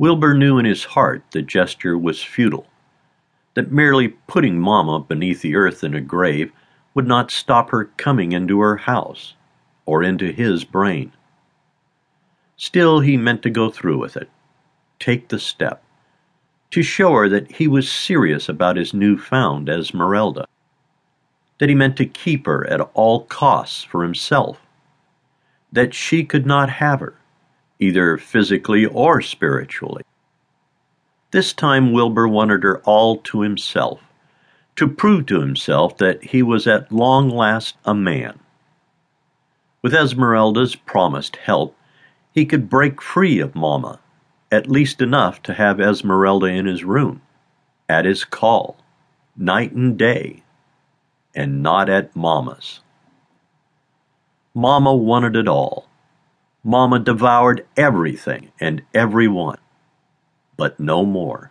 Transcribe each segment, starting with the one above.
Wilbur knew in his heart the gesture was futile, that merely putting Mamma beneath the earth in a grave would not stop her coming into her house or into his brain. Still, he meant to go through with it, take the step, to show her that he was serious about his new-found Esmeralda, that he meant to keep her at all costs for himself, that she could not have her, either physically or spiritually. This time Wilbur wanted her all to himself, to prove to himself that he was at long last a man. With Esmeralda's promised help, he could break free of Mamma, at least enough to have Esmeralda in his room, at his call, night and day, and not at Mamma's. Mamma wanted it all. Mamma devoured everything and everyone, but no more.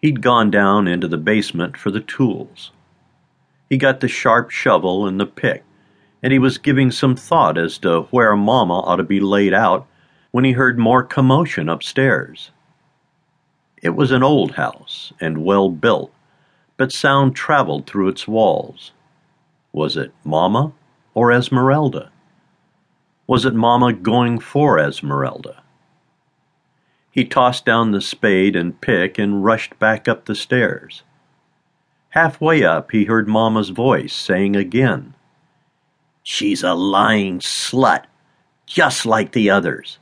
He'd gone down into the basement for the tools. He got the sharp shovel and the pick, and he was giving some thought as to where Mamma ought to be laid out when he heard more commotion upstairs. It was an old house and well built, but sound traveled through its walls. Was it Mamma or Esmeralda? Was it Mamma going for Esmeralda? He tossed down the spade and pick and rushed back up the stairs. Halfway up, he heard Mamma's voice saying again, She's a lying slut, just like the others.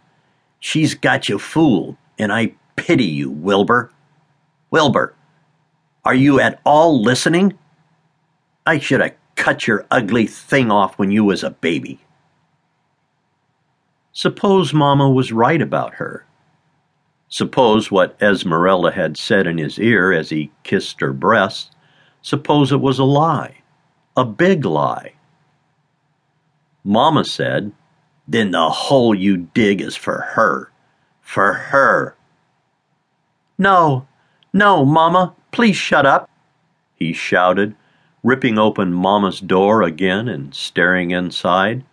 She's got you fooled, and I pity you, Wilbur. Wilbur, are you at all listening? I should have cut your ugly thing off when you was a baby. Suppose Mamma was right about her. Suppose what Esmeralda had said in his ear as he kissed her breast, suppose it was a lie, a big lie. Mamma said, Then the hole you dig is for her. For her. No, no, Mamma, please shut up, he shouted, ripping open Mamma's door again and staring inside.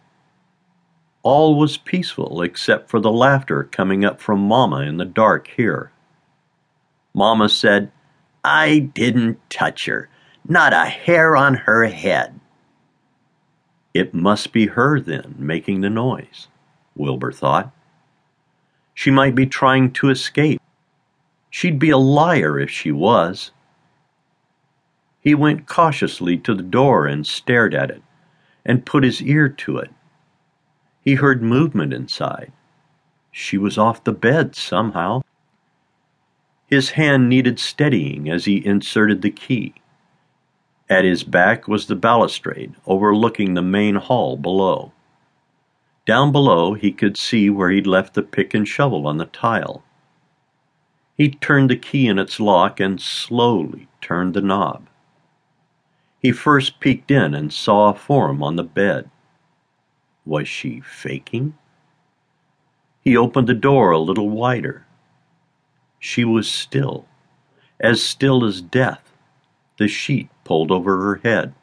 All was peaceful except for the laughter coming up from Mamma in the dark here. Mamma said, I didn't touch her, not a hair on her head. It must be her, then, making the noise, Wilbur thought. She might be trying to escape. She'd be a liar if she was. He went cautiously to the door and stared at it, and put his ear to it. He heard movement inside. She was off the bed somehow. His hand needed steadying as he inserted the key. At his back was the balustrade overlooking the main hall below. Down below he could see where he'd left the pick and shovel on the tile. He turned the key in its lock and slowly turned the knob. He first peeked in and saw a form on the bed. Was she faking? He opened the door a little wider. She was still, as still as death, the sheet pulled over her head.